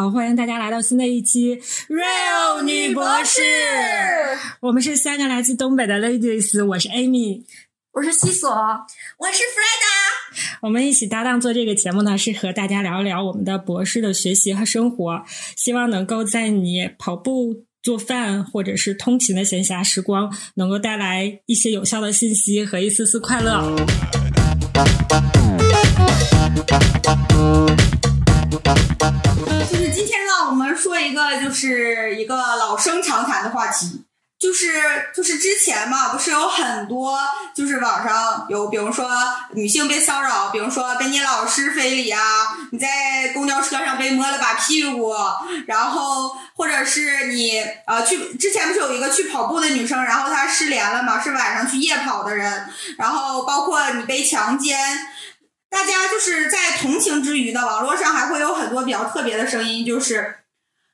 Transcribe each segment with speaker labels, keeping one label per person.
Speaker 1: 好，欢迎大家来到新的一期 Real 女博士。我们是三个来自东北的 ladies，我是 Amy，
Speaker 2: 我是西索，
Speaker 3: 我是 Freda。
Speaker 1: 我们一起搭档做这个节目呢，是和大家聊一聊我们的博士的学习和生活，希望能够在你跑步、做饭或者是通勤的闲暇时光，能够带来一些有效的信息和一丝丝快乐。
Speaker 3: 就是今天让我们说一个，就是一个老生常谈的话题，就是就是之前嘛，不是有很多，就是网上有，比如说女性被骚扰，比如说被你老师非礼啊，你在公交车上被摸了把屁股，然后或者是你呃去之前不是有一个去跑步的女生，然后她失联了嘛，是晚上去夜跑的人，然后包括你被强奸。大家就是在同情之余呢，网络上还会有很多比较特别的声音，就是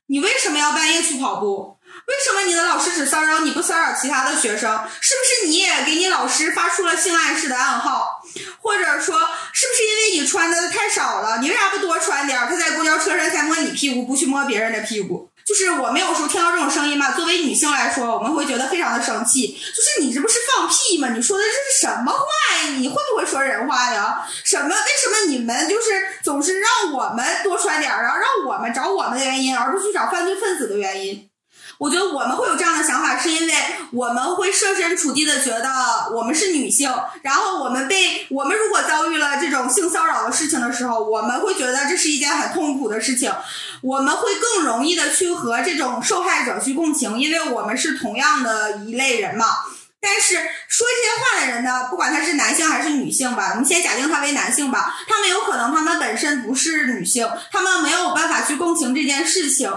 Speaker 3: 你为什么要半夜去跑步？为什么你的老师只骚扰你不骚扰其他的学生？是不是你也给你老师发出了性暗示的暗号？或者说，是不是因为你穿的太少了？你为啥不多穿点？他在公交车上才摸你屁股，不去摸别人的屁股？就是我们有时候听到这种声音嘛，作为女性来说，我们会觉得非常的生气。就是你这不是放屁吗？你说的这是什么话呀？你会不会说人话呀？什么？为什么你们就是总是让我们多穿点儿，然后让我们找我们的原因，而不去找犯罪分子的原因？我觉得我们会有这样的想法，是因为我们会设身处地的觉得我们是女性，然后我们被我们如果遭遇了这种性骚扰的事情的时候，我们会觉得这是一件很痛苦的事情，我们会更容易的去和这种受害者去共情，因为我们是同样的一类人嘛。但是说这些话的人呢，不管他是男性还是女性吧，我们先假定他为男性吧，他们有可能他们本身不是女性，他们没有办法去共情这件事情。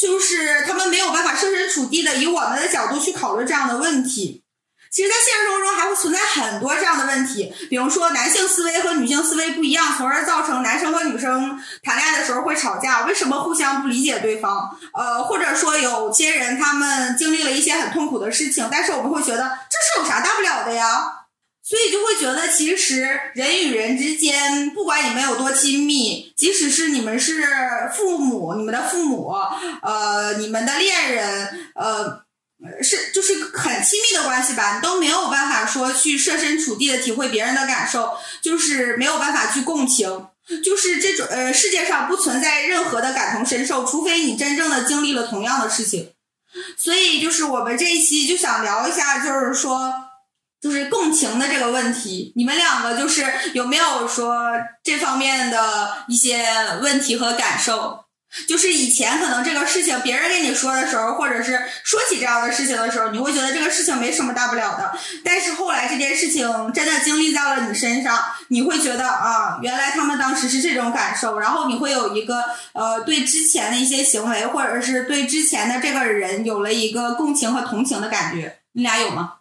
Speaker 3: 就是他们没有办法设身处地的以我们的角度去考虑这样的问题。其实，在现实生活中还会存在很多这样的问题，比如说男性思维和女性思维不一样，从而造成男生和女生谈恋爱的时候会吵架。为什么互相不理解对方？呃，或者说有些人他们经历了一些很痛苦的事情，但是我们会觉得这是有啥大不了的呀？所以就会觉得，其实人与人之间，不管你们有多亲密，即使是你们是父母，你们的父母，呃，你们的恋人，呃，是就是很亲密的关系吧，都没有办法说去设身处地的体会别人的感受，就是没有办法去共情，就是这种呃，世界上不存在任何的感同身受，除非你真正的经历了同样的事情。所以，就是我们这一期就想聊一下，就是说。就是共情的这个问题，你们两个就是有没有说这方面的一些问题和感受？就是以前可能这个事情别人跟你说的时候，或者是说起这样的事情的时候，你会觉得这个事情没什么大不了的。但是后来这件事情真的经历在了你身上，你会觉得啊，原来他们当时是这种感受，然后你会有一个呃对之前的一些行为，或者是对之前的这个人有了一个共情和同情的感觉。你俩有吗？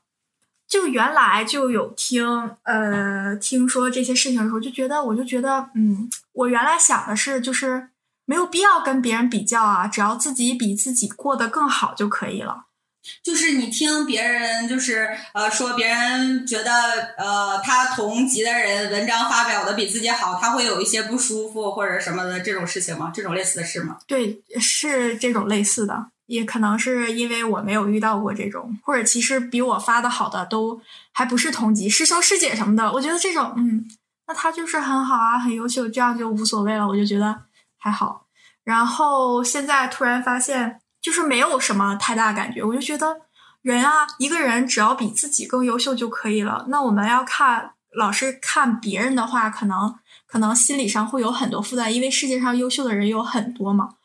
Speaker 2: 就原来就有听呃听说这些事情的时候，就觉得我就觉得嗯，我原来想的是就是没有必要跟别人比较啊，只要自己比自己过得更好就可以了。
Speaker 3: 就是你听别人就是呃说别人觉得呃他同级的人文章发表的比自己好，他会有一些不舒服或者什么的这种事情吗？这种类似的事吗？
Speaker 2: 对，是这种类似的。也可能是因为我没有遇到过这种，或者其实比我发的好的都还不是同级师兄师姐什么的。我觉得这种，嗯，那他就是很好啊，很优秀，这样就无所谓了。我就觉得还好。然后现在突然发现，就是没有什么太大感觉。我就觉得人啊，一个人只要比自己更优秀就可以了。那我们要看老是看别人的话，可能可能心理上会有很多负担，因为世界上优秀的人有很多嘛。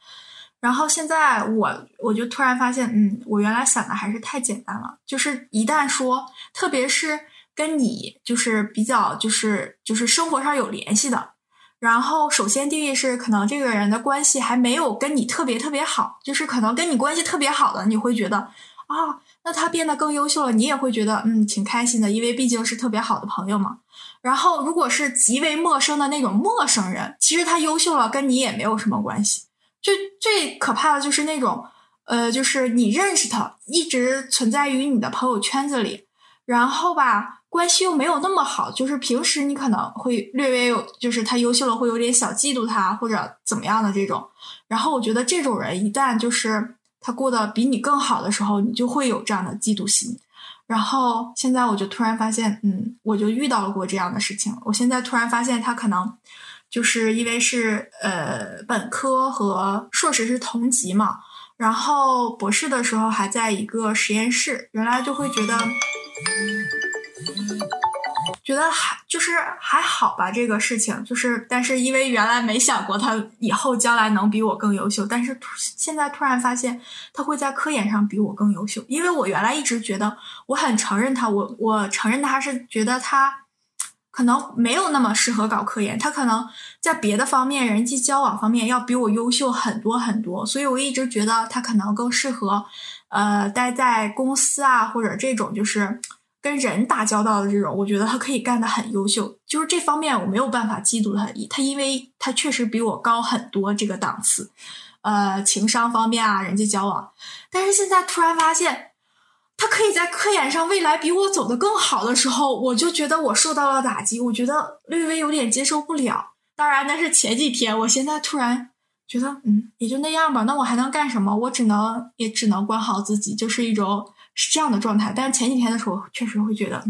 Speaker 2: 然后现在我我就突然发现，嗯，我原来想的还是太简单了。就是一旦说，特别是跟你就是比较就是就是生活上有联系的，然后首先定义是可能这个人的关系还没有跟你特别特别好，就是可能跟你关系特别好的，你会觉得啊，那他变得更优秀了，你也会觉得嗯挺开心的，因为毕竟是特别好的朋友嘛。然后如果是极为陌生的那种陌生人，其实他优秀了，跟你也没有什么关系。最最可怕的就是那种，呃，就是你认识他，一直存在于你的朋友圈子里，然后吧，关系又没有那么好，就是平时你可能会略微有，就是他优秀了会有点小嫉妒他或者怎么样的这种。然后我觉得这种人一旦就是他过得比你更好的时候，你就会有这样的嫉妒心。然后现在我就突然发现，嗯，我就遇到了过这样的事情。我现在突然发现他可能就是因为是呃本科和硕士是同级嘛，然后博士的时候还在一个实验室，原来就会觉得。觉得还就是还好吧，这个事情就是，但是因为原来没想过他以后将来能比我更优秀，但是突现在突然发现他会在科研上比我更优秀，因为我原来一直觉得我很承认他，我我承认他是觉得他可能没有那么适合搞科研，他可能在别的方面人际交往方面要比我优秀很多很多，所以我一直觉得他可能更适合呃待在公司啊或者这种就是。跟人打交道的这种，我觉得他可以干得很优秀，就是这方面我没有办法嫉妒他，他因为他确实比我高很多这个档次，呃，情商方面啊，人际交往。但是现在突然发现，他可以在科研上未来比我走得更好的时候，我就觉得我受到了打击，我觉得略微有点接受不了。当然那是前几天，我现在突然觉得，嗯，也就那样吧。那我还能干什么？我只能也只能管好自己，就是一种。是这样的状态，但是前几天的时候确实会觉得，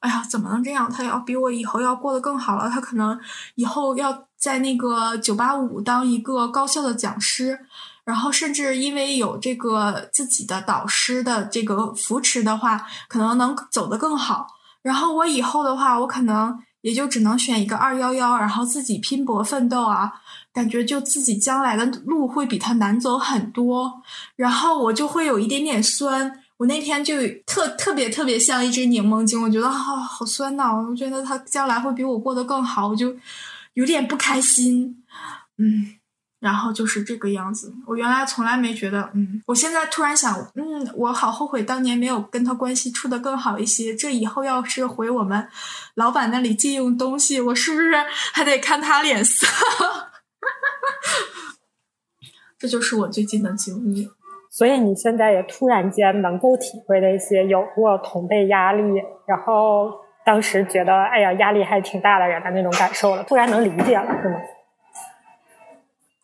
Speaker 2: 哎呀，怎么能这样？他要比我以后要过得更好了，他可能以后要在那个九八五当一个高校的讲师，然后甚至因为有这个自己的导师的这个扶持的话，可能能走得更好。然后我以后的话，我可能也就只能选一个二幺幺，然后自己拼搏奋斗啊，感觉就自己将来的路会比他难走很多，然后我就会有一点点酸。我那天就特特别特别像一只柠檬精，我觉得啊好酸呐！我觉得他将来会比我过得更好，我就有点不开心，嗯，然后就是这个样子。我原来从来没觉得，嗯，我现在突然想，嗯，我好后悔当年没有跟他关系处得更好一些。这以后要是回我们老板那里借用东西，我是不是还得看他脸色？这就是我最近的经历。
Speaker 1: 所以你现在也突然间能够体会那些有过同辈压力，然后当时觉得哎呀压力还挺大的人的那种感受了，突然能理解了，是吗？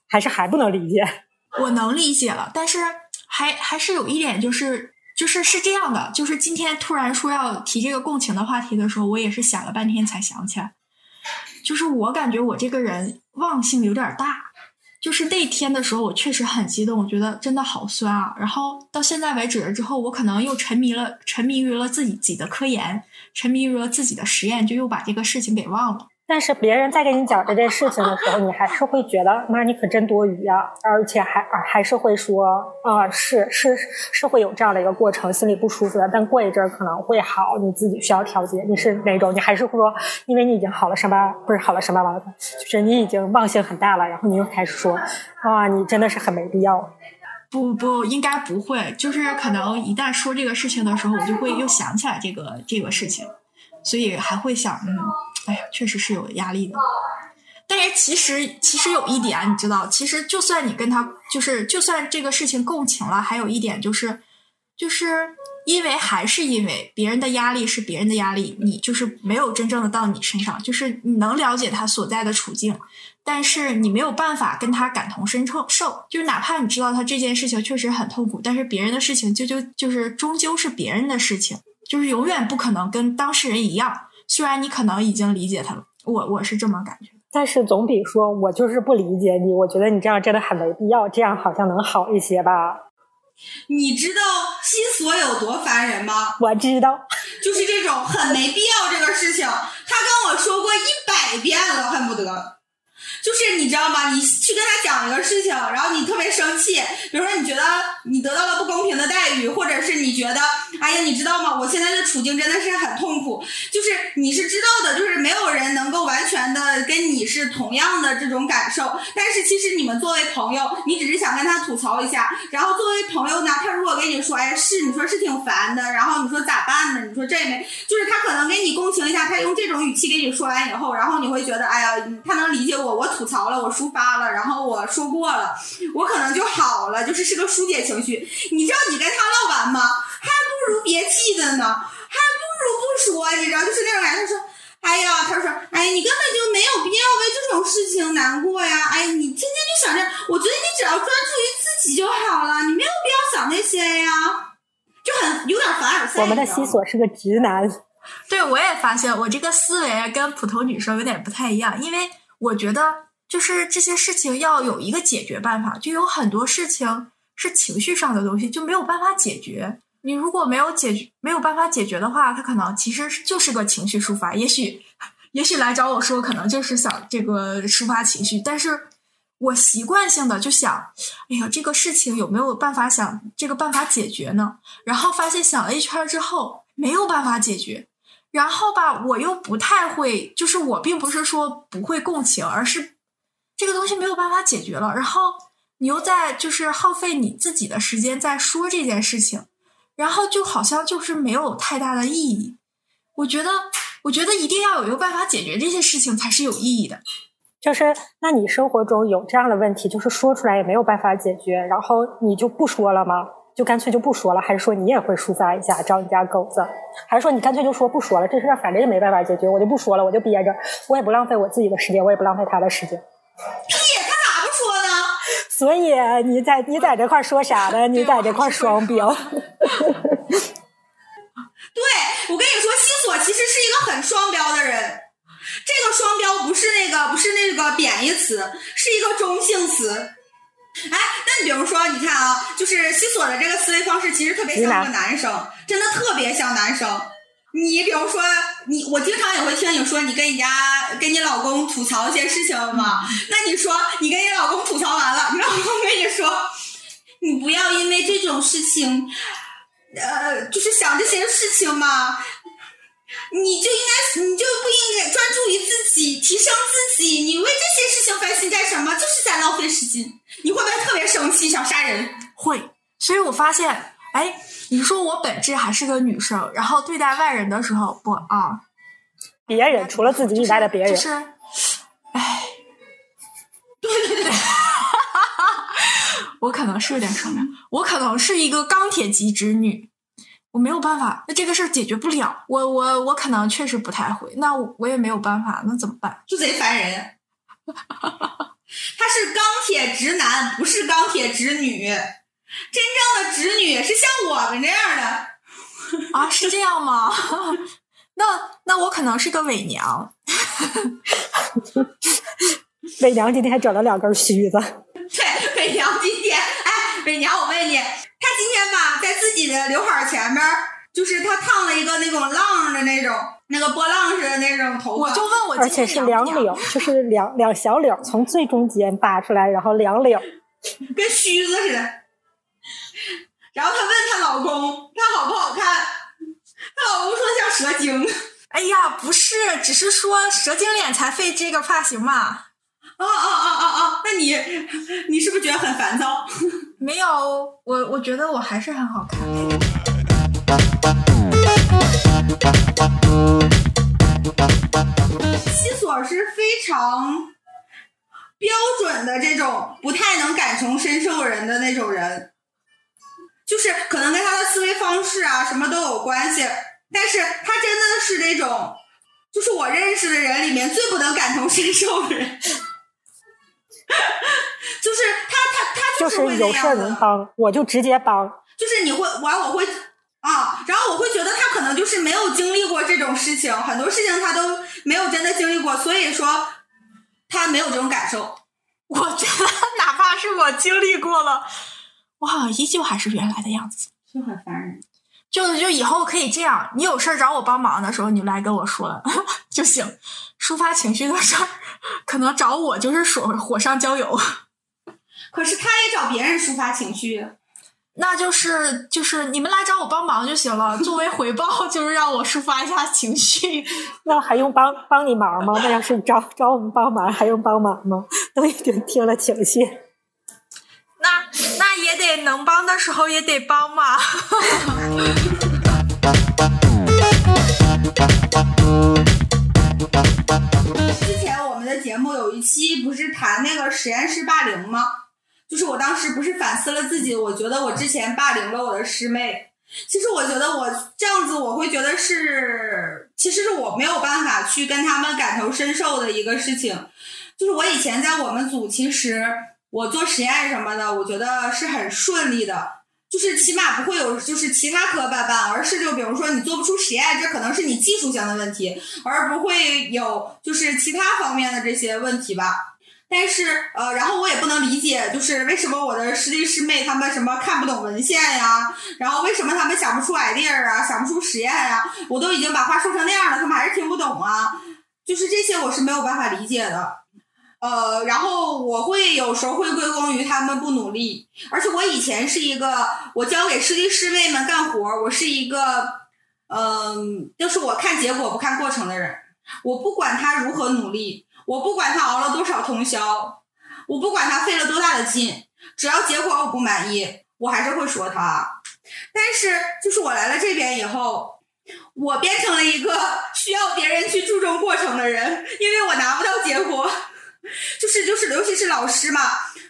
Speaker 1: 还是还不能理解？
Speaker 2: 我能理解了，但是还还是有一点，就是就是是这样的，就是今天突然说要提这个共情的话题的时候，我也是想了半天才想起来，就是我感觉我这个人忘性有点大。就是那天的时候，我确实很激动，我觉得真的好酸啊。然后到现在为止了之后，我可能又沉迷了，沉迷于了自己自己的科研，沉迷于了自己的实验，就又把这个事情给忘了。
Speaker 1: 但是别人在跟你讲这件事情的时候，你还是会觉得妈，你可真多余呀！而且还还是会说啊，是是是会有这样的一个过程，心里不舒服的。但过一阵儿可能会好，你自己需要调节。你是哪种？你还是会说，因为你已经好了什么？不是好了什么了？就是你已经忘性很大了，然后你又开始说啊，你真的是很没必要。
Speaker 2: 不不，应该不会。就是可能一旦说这个事情的时候，我就会又想起来这个这个事情，所以还会想嗯。哎呀，确实是有压力的，但是其实其实有一点，你知道，其实就算你跟他就是，就算这个事情共情了，还有一点就是，就是因为还是因为别人的压力是别人的压力，你就是没有真正的到你身上，就是你能了解他所在的处境，但是你没有办法跟他感同身受，受就是哪怕你知道他这件事情确实很痛苦，但是别人的事情就就就是终究是别人的事情，就是永远不可能跟当事人一样。虽然你可能已经理解他了，我我是这么感觉，
Speaker 1: 但是总比说我就是不理解你，我觉得你这样真的很没必要，这样好像能好一些吧？
Speaker 3: 你知道西索有多烦人吗？
Speaker 1: 我知道，
Speaker 3: 就是这种很没必要这个事情，他跟我说过一百遍了，恨不得。就是你知道吗？你去跟他讲一个事情，然后你特别生气，比如说你觉得你得到了不公平的待遇，或者是你觉得，哎呀，你知道吗？我现在的处境真的是很痛苦。就是你是知道的，就是没有人能够完全的跟你是同样的这种感受。但是其实你们作为朋友，你只是想跟他吐槽一下。然后作为朋友呢，他如果跟你说，哎，是你说是挺烦的，然后你说咋办呢？你说这也没，就是他可能给你共情一下，他用这种语气给你说完以后，然后你会觉得，哎呀，他能理解我，我。吐槽了，我抒发了，然后我说过了，我可能就好了，就是是个疏解情绪。你知道你跟他唠完吗？还不如别气的呢，还不如不说，你知道，就是那种感觉。他说：“哎呀，他说，哎，你根本就没有必要为这种事情难过呀！哎，你天天就想着，我觉得你只要专注于自己就好了，你没有必要想那些呀，就很有点凡尔赛。”
Speaker 4: 我们的西索是个直男。
Speaker 2: 对，我也发现我这个思维跟普通女生有点不太一样，因为我觉得就是这些事情要有一个解决办法，就有很多事情是情绪上的东西，就没有办法解决。你如果没有解决，没有办法解决的话，他可能其实就是个情绪抒发。也许，也许来找我说，可能就是想这个抒发情绪，但是我习惯性的就想，哎呀，这个事情有没有办法想这个办法解决呢？然后发现想了一圈之后，没有办法解决。然后吧，我又不太会，就是我并不是说不会共情，而是这个东西没有办法解决了。然后你又在就是耗费你自己的时间在说这件事情，然后就好像就是没有太大的意义。我觉得，我觉得一定要有一个办法解决这些事情才是有意义的。
Speaker 4: 就是，那你生活中有这样的问题，就是说出来也没有办法解决，然后你就不说了吗？就干脆就不说了，还是说你也会抒发一下，找你家狗子？还是说你干脆就说不说了？这事反正也没办法解决，我就不说了，我就憋着，我也不浪费我自己的时间，我也不浪费他的时间。
Speaker 3: 屁，他咋不说呢？
Speaker 4: 所以你在你在这块说啥呢？你在这块双标。对，
Speaker 3: 我跟你说，西索其实是一个很双标的人。这个双标不是那个不是那个贬义词，是一个中性词。哎，那你比如说，你看啊，就是西索的这个思维方式，其实特别像个男生，真的特别像男生。你比如说，你我经常也会听你说，你跟你家跟你老公吐槽一些事情嘛。那你说，你跟你老公吐槽完了，你老公跟你说，你不要因为这种事情，呃，就是想这些事情嘛。你就应该，你就不应该专注于自己，提升自己。你为这些事情烦心干什么？就是在浪费时间。你会不会特别生气，想杀人？
Speaker 2: 会。所以我发现，哎，你说我本质还是个女生，然后对待外人的时候，不啊，
Speaker 4: 别人除了自己以外的别人，
Speaker 2: 就是，哎，对对对，我可能是有点什么，我可能是一个钢铁级直女。我没有办法，那这个事儿解决不了。我我我可能确实不太会，那我也没有办法，那怎么办？
Speaker 3: 就贼烦人。他是钢铁直男，不是钢铁直女。真正的直女是像我们这样的
Speaker 2: 啊？是这样吗？那那我可能是个伪娘。
Speaker 4: 伪娘今天还整了两根须子。
Speaker 3: 对，伪娘今天，哎，伪娘，我问你。他今天吧，在自己的刘海前面，就是他烫了一个那种浪的那种，那个波浪似的那种头
Speaker 2: 发。我就问我，
Speaker 4: 而且是两绺，就是两两小绺，从最中间拔出来，然后两绺，
Speaker 3: 跟须子似的。然后她问她老公，她好不好看？她老公说像蛇精。
Speaker 2: 哎呀，不是，只是说蛇精脸才费这个发型嘛。
Speaker 3: 啊啊啊啊啊！那你你是不是觉得很烦躁？
Speaker 2: 没有，我我觉得我还是很好看。
Speaker 3: 西索是非常标准的这种不太能感同身受人的那种人，就是可能跟他的思维方式啊什么都有关系，但是他真的是那种，就是我认识的人里面最不能感同身受的人。就是他，他，他
Speaker 4: 就是有事儿能帮，我就直接帮。
Speaker 3: 就是你会完，我会啊，然后我会觉得他可能就是没有经历过这种事情，很多事情他都没有真的经历过，所以说他没有这种感受。
Speaker 2: 我觉得哪怕是我经历过了，我好像依旧还是原来的样子，
Speaker 3: 就很烦人。
Speaker 2: 就就以后可以这样，你有事儿找我帮忙的时候，你来跟我说 就行。抒发情绪的事儿，可能找我就是说火上浇油。
Speaker 3: 可是他也找别人抒发情绪，
Speaker 2: 那就是就是你们来找我帮忙就行了。作为回报，就是让我抒发一下情绪。
Speaker 4: 那还用帮帮你忙吗？那要是找找我们帮忙，还用帮忙吗？都已经听了情绪。
Speaker 2: 那那也得能帮的时候也得帮嘛。
Speaker 3: 之前我们的节目有一期不是谈那个实验室霸凌吗？就是我当时不是反思了自己，我觉得我之前霸凌了我的师妹，其实我觉得我这样子，我会觉得是，其实是我没有办法去跟他们感同身受的一个事情。就是我以前在我们组，其实我做实验什么的，我觉得是很顺利的，就是起码不会有就是其他磕绊绊，而是就比如说你做不出实验，这可能是你技术性的问题，而不会有就是其他方面的这些问题吧。但是，呃，然后我也不能理解，就是为什么我的师弟师妹他们什么看不懂文献呀，然后为什么他们想不出 idea 啊，想不出实验呀，我都已经把话说成那样了，他们还是听不懂啊，就是这些我是没有办法理解的，呃，然后我会有时候会归功于他们不努力，而且我以前是一个我交给师弟师妹们干活，我是一个，嗯，就是我看结果不看过程的人，我不管他如何努力。我不管他熬了多少通宵，我不管他费了多大的劲，只要结果我不满意，我还是会说他。但是，就是我来了这边以后，我变成了一个需要别人去注重过程的人，因为我拿不到结果。就是就是，尤其是老师嘛，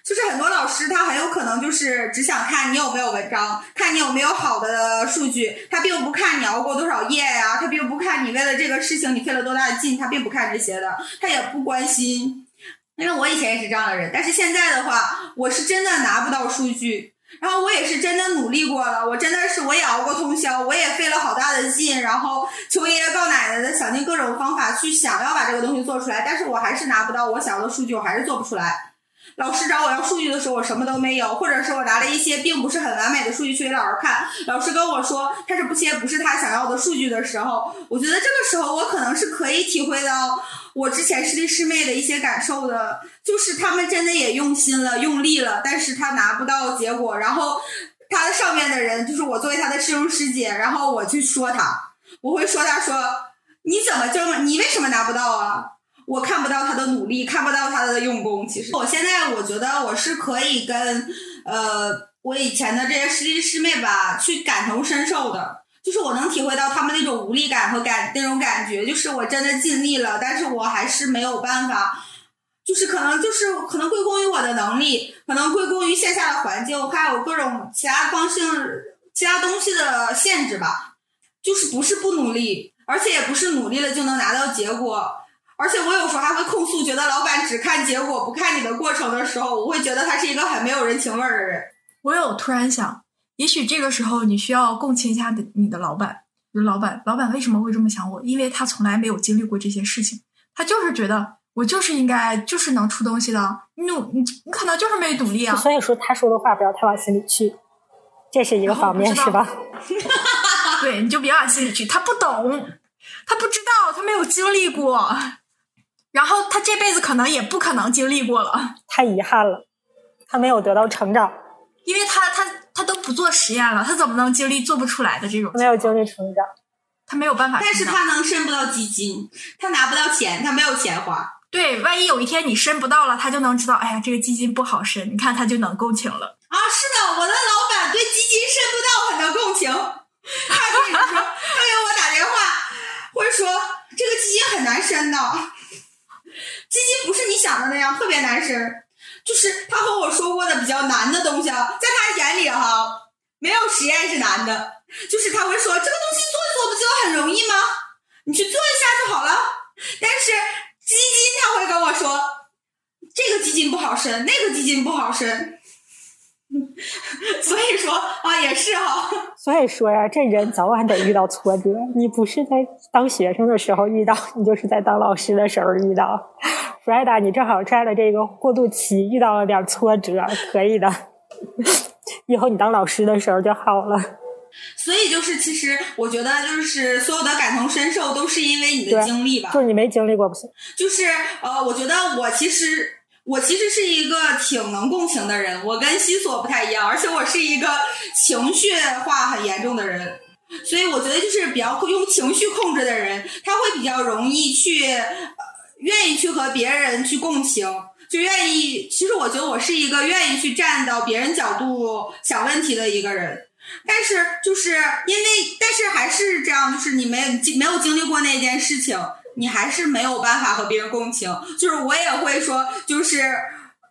Speaker 3: 就是很多老师他很有可能就是只想看你有没有文章，看你有没有好的数据，他并不看你熬过多少夜呀，他并不看你为了这个事情你费了多大的劲，他并不看这些的，他也不关心。因为我以前也是这样的人，但是现在的话，我是真的拿不到数据。然后我也是真的努力过了，我真的是我也熬过通宵，我也费了好大的劲，然后求爷爷告奶奶的想尽各种方法去想要把这个东西做出来，但是我还是拿不到我想要的数据，我还是做不出来。老师找我要数据的时候，我什么都没有，或者是我拿了一些并不是很完美的数据去给老师看，老师跟我说他是不些不是他想要的数据的时候，我觉得这个时候我可能是可以体会到我之前师弟师妹的一些感受的，就是他们真的也用心了、用力了，但是他拿不到结果，然后他的上面的人就是我作为他的师兄师姐，然后我去说他，我会说他说你怎么这么，你为什么拿不到啊？我看不到他的努力，看不到他的用功。其实我现在我觉得我是可以跟呃我以前的这些师弟师妹吧去感同身受的，就是我能体会到他们那种无力感和感那种感觉，就是我真的尽力了，但是我还是没有办法，就是可能就是可能归功于我的能力，可能归功于线下的环境，还有各种其他方式、其他东西的限制吧，就是不是不努力，而且也不是努力了就能拿到结果。而且我有时候还会控诉，觉得老板只看结果不看你的过程的时候，我会觉得他是一个很没有人情味儿的人。
Speaker 2: 我有突然想，也许这个时候你需要共情一下的你的老板，就是老板，老板为什么会这么想我？因为他从来没有经历过这些事情，他就是觉得我就是应该就是能出东西的，你努你你可能就是没努力啊。
Speaker 4: 所以说他说的话不要太往心里去，这是一个方面是吧？
Speaker 2: 对，你就别往心里去，他不懂，他不知道，他没有经历过。然后他这辈子可能也不可能经历过了，
Speaker 4: 太遗憾了，他没有得到成长，
Speaker 2: 因为他他他都不做实验了，他怎么能经历做不出来的这种？
Speaker 4: 没有经历成长，
Speaker 2: 他没有办法。
Speaker 3: 但是他能申不到基金，他拿不到钱，他没有钱花。
Speaker 2: 对，万一有一天你申不到了，他就能知道，哎呀，这个基金不好申，你看他就能共情了。啊，
Speaker 3: 是的，我的老板对基金申不到很能共情，他跟你说，他给我打电话会说这个基金很难申的。基金不是你想的那样特别难申，就是他和我说过的比较难的东西啊，在他眼里哈，没有实验是难的，就是他会说这个东西做做不就很容易吗？你去做一下就好了。但是基金他会跟我说，这个基金不好申，那个基金不好申。所以说啊，也是哈。
Speaker 4: 所以说呀，这人早晚得遇到挫折。你不是在当学生的时候遇到，你就是在当老师的时候遇到。弗莱达，你正好在了这个过渡期，遇到了点挫折，可以的。以后你当老师的时候就好了。
Speaker 3: 所以就是，其实我觉得，就是所有的感同身受，都是因为你的经历吧。
Speaker 4: 就是你没经历过不行。
Speaker 3: 就是呃，我觉得我其实。我其实是一个挺能共情的人，我跟西索不太一样，而且我是一个情绪化很严重的人，所以我觉得就是比较用情绪控制的人，他会比较容易去愿意去和别人去共情，就愿意。其实我觉得我是一个愿意去站到别人角度想问题的一个人，但是就是因为，但是还是这样，就是你没经没有经历过那件事情。你还是没有办法和别人共情，就是我也会说，就是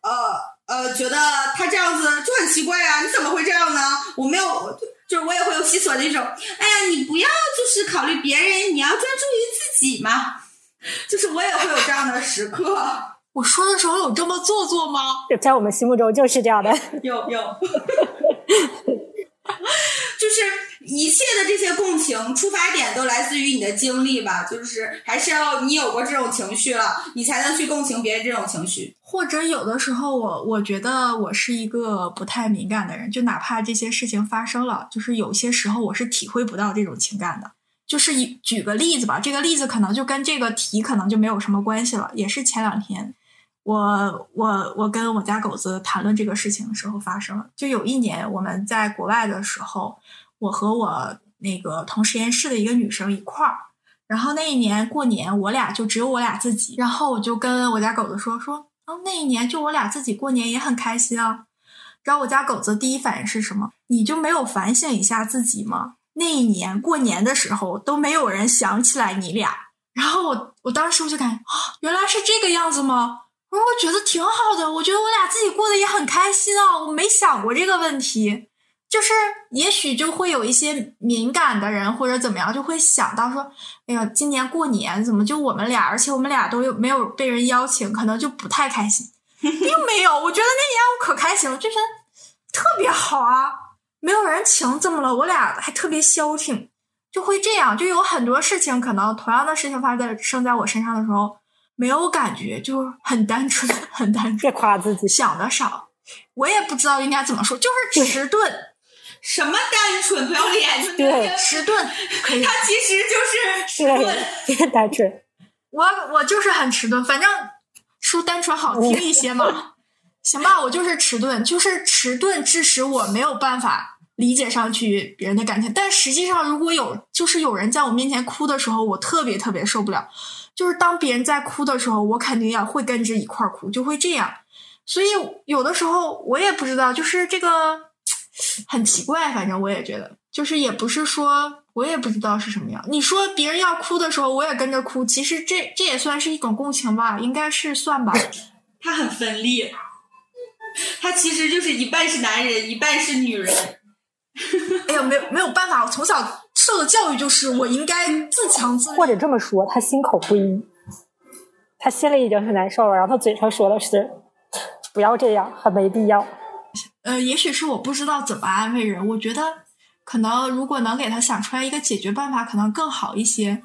Speaker 3: 呃呃，觉得他这样子就很奇怪啊，你怎么会这样呢？我没有，就是我也会有西索那种，哎呀，你不要就是考虑别人，你要专注于自己嘛。就是我也会有这样的时刻。
Speaker 2: 我说的时候有这么做作吗？
Speaker 4: 在我们心目中就是这样的。
Speaker 3: 有有。就是一切的这些共情出发点都来自于你的经历吧，就是还是要你有过这种情绪了，你才能去共情别人这种情绪。
Speaker 2: 或者有的时候，我我觉得我是一个不太敏感的人，就哪怕这些事情发生了，就是有些时候我是体会不到这种情感的。就是举个例子吧，这个例子可能就跟这个题可能就没有什么关系了，也是前两天。我我我跟我家狗子谈论这个事情的时候发生。就有一年我们在国外的时候，我和我那个同实验室的一个女生一块儿，然后那一年过年我俩就只有我俩自己，然后我就跟我家狗子说说，啊那一年就我俩自己过年也很开心啊。然后我家狗子第一反应是什么？你就没有反省一下自己吗？那一年过年的时候都没有人想起来你俩。然后我我当时我就感觉啊，原来是这个样子吗？我说我觉得挺好的，我觉得我俩自己过得也很开心啊，我没想过这个问题，就是也许就会有一些敏感的人或者怎么样，就会想到说，哎呀，今年过年怎么就我们俩，而且我们俩都有没有被人邀请，可能就不太开心，并没有，我觉得那年我可开心了，就是特别好啊，没有人情怎么了？我俩还特别消停，就会这样，就有很多事情，可能同样的事情发生生在我身上的时候。没有感觉，就很单纯，很单纯。
Speaker 4: 别夸自己，
Speaker 2: 想的少。我也不知道应该怎么说，就是迟钝。
Speaker 3: 什么单纯？不要脸？
Speaker 4: 对，
Speaker 2: 迟钝。可以。
Speaker 3: 他其实就是迟钝，
Speaker 4: 别单纯。
Speaker 2: 我我就是很迟钝，反正说单纯好听一些嘛。行吧，我就是迟钝，就是迟钝，致使我没有办法理解上去别人的感情。但实际上，如果有就是有人在我面前哭的时候，我特别特别受不了。就是当别人在哭的时候，我肯定要会跟着一块儿哭，就会这样。所以有的时候我也不知道，就是这个很奇怪。反正我也觉得，就是也不是说我也不知道是什么样。你说别人要哭的时候，我也跟着哭，其实这这也算是一种共情吧，应该是算吧。
Speaker 3: 他很分裂，他其实就是一半是男人，一半是女人。
Speaker 2: 哎呀，没有没有办法，我从小。受的教育就是我应该自强自，
Speaker 4: 或者这么说，他心口不一，他心里已经很难受了，然后他嘴上说的是不要这样，很没必要。
Speaker 2: 呃，也许是我不知道怎么安慰人，我觉得可能如果能给他想出来一个解决办法，可能更好一些。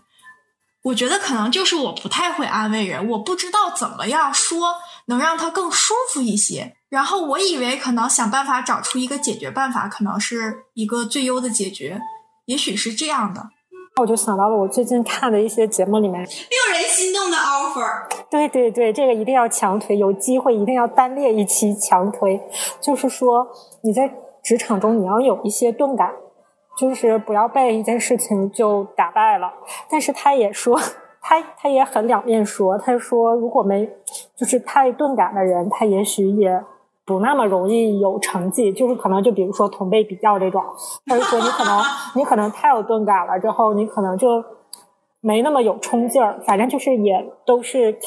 Speaker 2: 我觉得可能就是我不太会安慰人，我不知道怎么样说能让他更舒服一些。然后我以为可能想办法找出一个解决办法，可能是一个最优的解决。也许是这样的，
Speaker 4: 我就想到了我最近看的一些节目里面，
Speaker 3: 令人心动的 offer。
Speaker 4: 对对对，这个一定要强推，有机会一定要单列一期强推。就是说你在职场中你要有一些钝感，就是不要被一件事情就打败了。但是他也说，他他也很两面说，他说如果没就是太钝感的人，他也许也。不那么容易有成绩，就是可能就比如说同辈比较这种，他就说你可能你可能太有钝感了，之后你可能就没那么有冲劲儿。反正就是也都是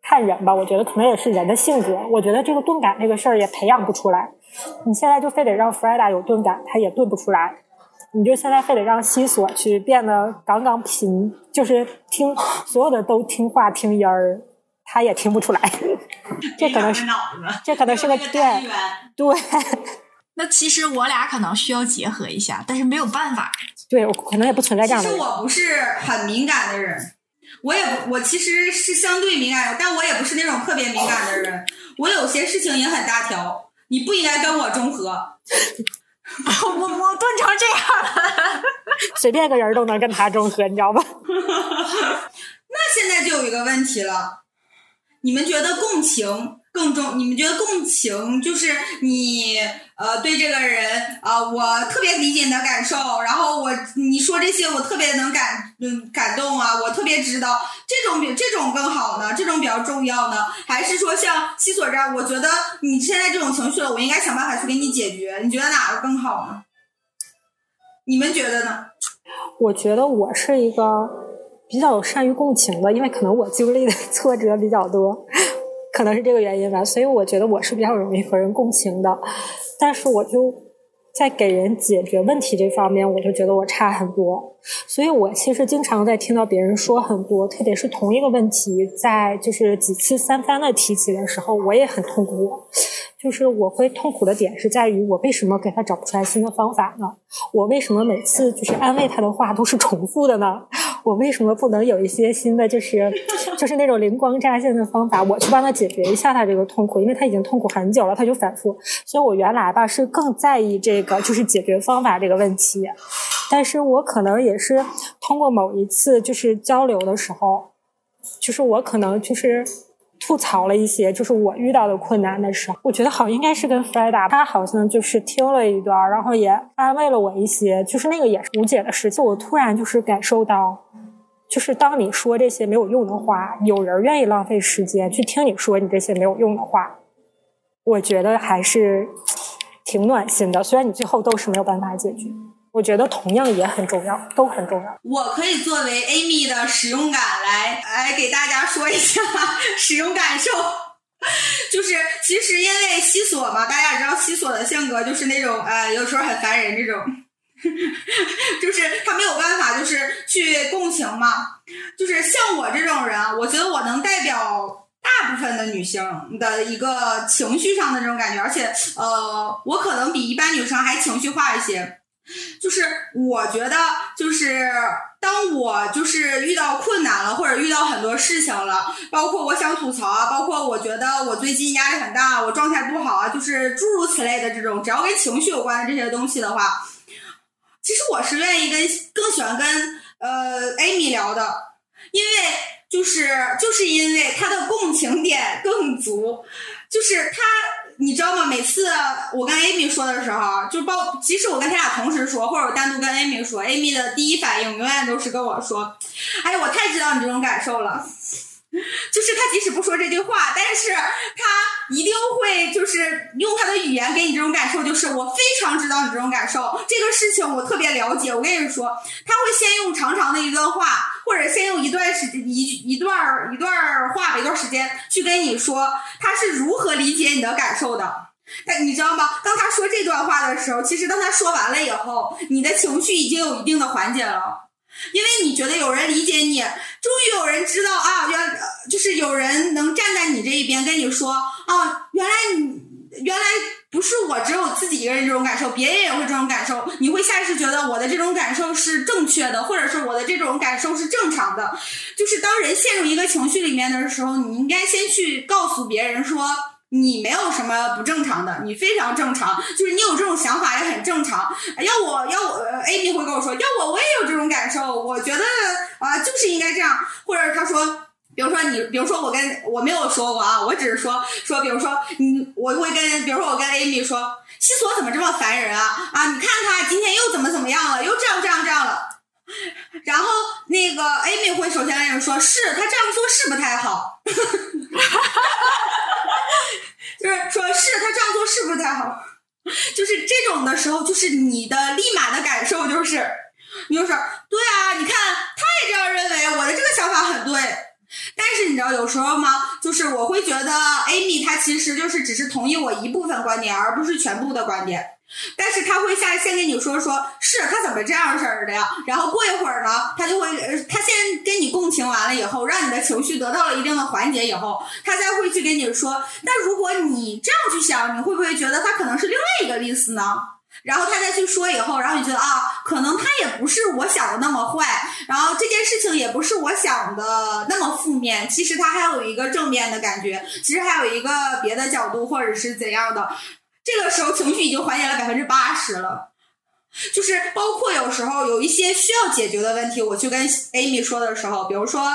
Speaker 4: 看人吧，我觉得可能也是人的性格。我觉得这个钝感这个事儿也培养不出来。你现在就非得让 Freda 有钝感，他也钝不出来。你就现在非得让西索去变得杠杠平，就是听所有的都听话听音儿。他也听不出来，这可能是这可能是个对对。
Speaker 2: 那其实我俩可能需要结合一下，但是没有办法。
Speaker 4: 对，我可能也不存在这样的。
Speaker 3: 其实我不是很敏感的人，我也不，我其实是相对敏感的，但我也不是那种特别敏感的人。我有些事情也很大条，你不应该跟我中和。
Speaker 2: 我我炖成这样了，
Speaker 4: 随便个人都能跟他中和，你知道吧？
Speaker 3: 那现在就有一个问题了。你们觉得共情更重？你们觉得共情就是你呃对这个人啊，我特别理解你的感受，然后我你说这些我特别能感嗯感动啊，我特别知道这种比这种更好呢？这种比较重要呢？还是说像西索这样？我觉得你现在这种情绪了，我应该想办法去给你解决。你觉得哪个更好呢？你们觉得呢？
Speaker 4: 我觉得我是一个。比较善于共情的，因为可能我经历的挫折比较多，可能是这个原因吧，所以我觉得我是比较容易和人共情的。但是我就在给人解决问题这方面，我就觉得我差很多。所以我其实经常在听到别人说很多，特别是同一个问题，在就是几次三番的提起的时候，我也很痛苦。就是我会痛苦的点是在于，我为什么给他找不出来新的方法呢？我为什么每次就是安慰他的话都是重复的呢？我为什么不能有一些新的，就是就是那种灵光乍现的方法，我去帮他解决一下他这个痛苦？因为他已经痛苦很久了，他就反复。所以我原来吧是更在意这个，就是解决方法这个问题。但是我可能也是通过某一次就是交流的时候，就是我可能就是。吐槽了一些，就是我遇到的困难的时候，我觉得好应该是跟 Freda，他好像就是听了一段，然后也安慰了我一些，就是那个也是无解的事情。我突然就是感受到，就是当你说这些没有用的话，有人愿意浪费时间去听你说你这些没有用的话，我觉得还是挺暖心的。虽然你最后都是没有办法解决。我觉得同样也很重要，都很重要。
Speaker 3: 我可以作为 Amy 的使用感来来给大家说一下使用感受，就是其实因为西索嘛，大家也知道西索的性格就是那种呃，有时候很烦人这种，就是他没有办法就是去共情嘛，就是像我这种人，我觉得我能代表大部分的女性的一个情绪上的这种感觉，而且呃，我可能比一般女生还情绪化一些。就是我觉得，就是当我就是遇到困难了，或者遇到很多事情了，包括我想吐槽啊，包括我觉得我最近压力很大，我状态不好啊，就是诸如此类的这种，只要跟情绪有关的这些东西的话，其实我是愿意跟更喜欢跟呃 Amy 聊的，因为就是就是因为他的共情点更足，就是他。你知道吗？每次我跟 Amy 说的时候，就包即使我跟他俩同时说，或者我单独跟 Amy 说，Amy 的第一反应永远都是跟我说：“哎，我太知道你这种感受了。” 就是他即使不说这句话，但是他一定会就是用他的语言给你这种感受，就是我非常知道你这种感受，这个事情我特别了解。我跟你说，他会先用长长的一段话，或者先用一段时一一段一段话，一段时间去跟你说他是如何理解你的感受的。但你知道吗？当他说这段话的时候，其实当他说完了以后，你的情绪已经有一定的缓解了。因为你觉得有人理解你，终于有人知道啊，原就是有人能站在你这一边跟你说啊，原来你原来不是我只有自己一个人这种感受，别人也会这种感受。你会下意识觉得我的这种感受是正确的，或者是我的这种感受是正常的。就是当人陷入一个情绪里面的时候，你应该先去告诉别人说。你没有什么不正常的，你非常正常，就是你有这种想法也很正常。要我要我，Amy 会跟我说，要我我也有这种感受，我觉得啊就是应该这样。或者他说，比如说你，比如说我跟我没有说过啊，我只是说说，比如说你，我会跟，比如说我跟 Amy 说，西索怎么这么烦人啊？啊，你看他今天又怎么怎么样了，又这样这样这样了。然后那个 Amy 会首先跟你说，是他这样做是不太好。就是说，是他这样做是不太好？就是这种的时候，就是你的立马的感受就是，你就是对啊，你看他也这样认为，我的这个想法很对。但是你知道有时候吗？就是我会觉得 Amy 她其实就是只是同意我一部分观点，而不是全部的观点。但是他会下先跟你说说，是他怎么这样式儿的呀？然后过一会儿呢，他就会他先跟你共情完了以后，让你的情绪得到了一定的缓解以后，他再会去跟你说。但如果你这样去想，你会不会觉得他可能是另外一个意思呢？然后他再去说以后，然后你觉得啊，可能他也不是我想的那么坏，然后这件事情也不是我想的那么负面，其实他还有一个正面的感觉，其实还有一个别的角度或者是怎样的。这个时候情绪已经缓解了百分之八十了，就是包括有时候有一些需要解决的问题，我去跟 Amy 说的时候，比如说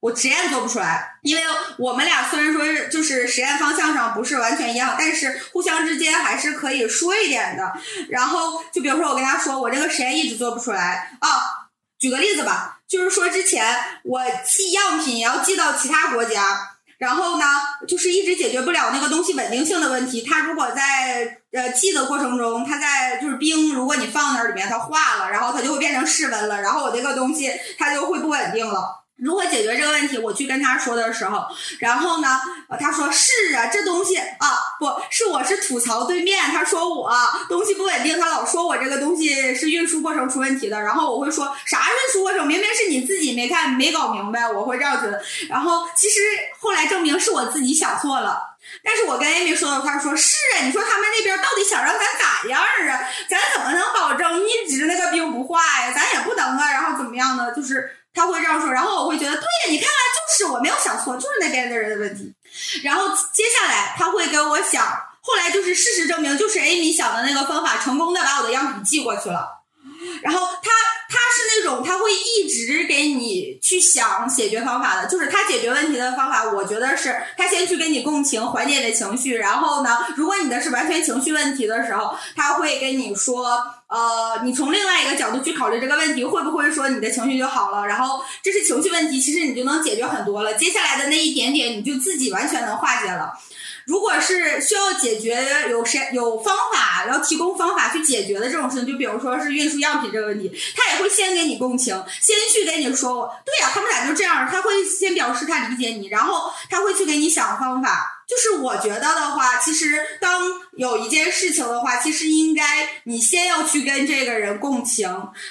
Speaker 3: 我实验做不出来，因为我们俩虽然说就是实验方向上不是完全一样，但是互相之间还是可以说一点的。然后就比如说我跟他说，我这个实验一直做不出来啊，举个例子吧，就是说之前我寄样品也要寄到其他国家。然后呢，就是一直解决不了那个东西稳定性的问题。它如果在呃寄的过程中，它在就是冰，如果你放那儿里面它化了，然后它就会变成室温了，然后我这个东西它就会不稳定了。如何解决这个问题？我去跟他说的时候，然后呢，他说是啊，这东西啊，不是我是吐槽对面，他说我东西不稳定，他老说我这个东西是运输过程出问题的，然后我会说啥运输过程，明明是你自己没看没搞明白，我会这样觉得。然后其实后来证明是我自己想错了，但是我跟 Amy 说的话说是啊，你说他们那边到底想让咱咋样啊？咱怎么能保证一直那个冰不化呀？咱也不能啊，然后怎么样呢？就是他会这样说，然后我会觉得对呀，你看看就是我没有想错，就是那边的人的问题。然后接下来他会跟我讲，后来就是事实证明，就是 Amy 想的那个方法成功的把我的样品寄过去了。然后他他是那种他会一直给你去想解决方法的，就是他解决问题的方法，我觉得是他先去跟你共情，缓解你的情绪，然后呢，如果你的是完全情绪问题的时候，他会跟你说，呃，你从另外一个角度去考虑这个问题，会不会说你的情绪就好了？然后这是情绪问题，其实你就能解决很多了，接下来的那一点点你就自己完全能化解了。如果是需要解决有谁有方法要提供方法去解决的这种事情，就比如说是运输样品这个问题，他也会先给你共情，先去给你说，对呀，他们俩就这样，他会先表示他理解你，然后他会去给你想方法。就是我觉得的话，其实当有一件事情的话，其实应该你先要去跟这个人共情，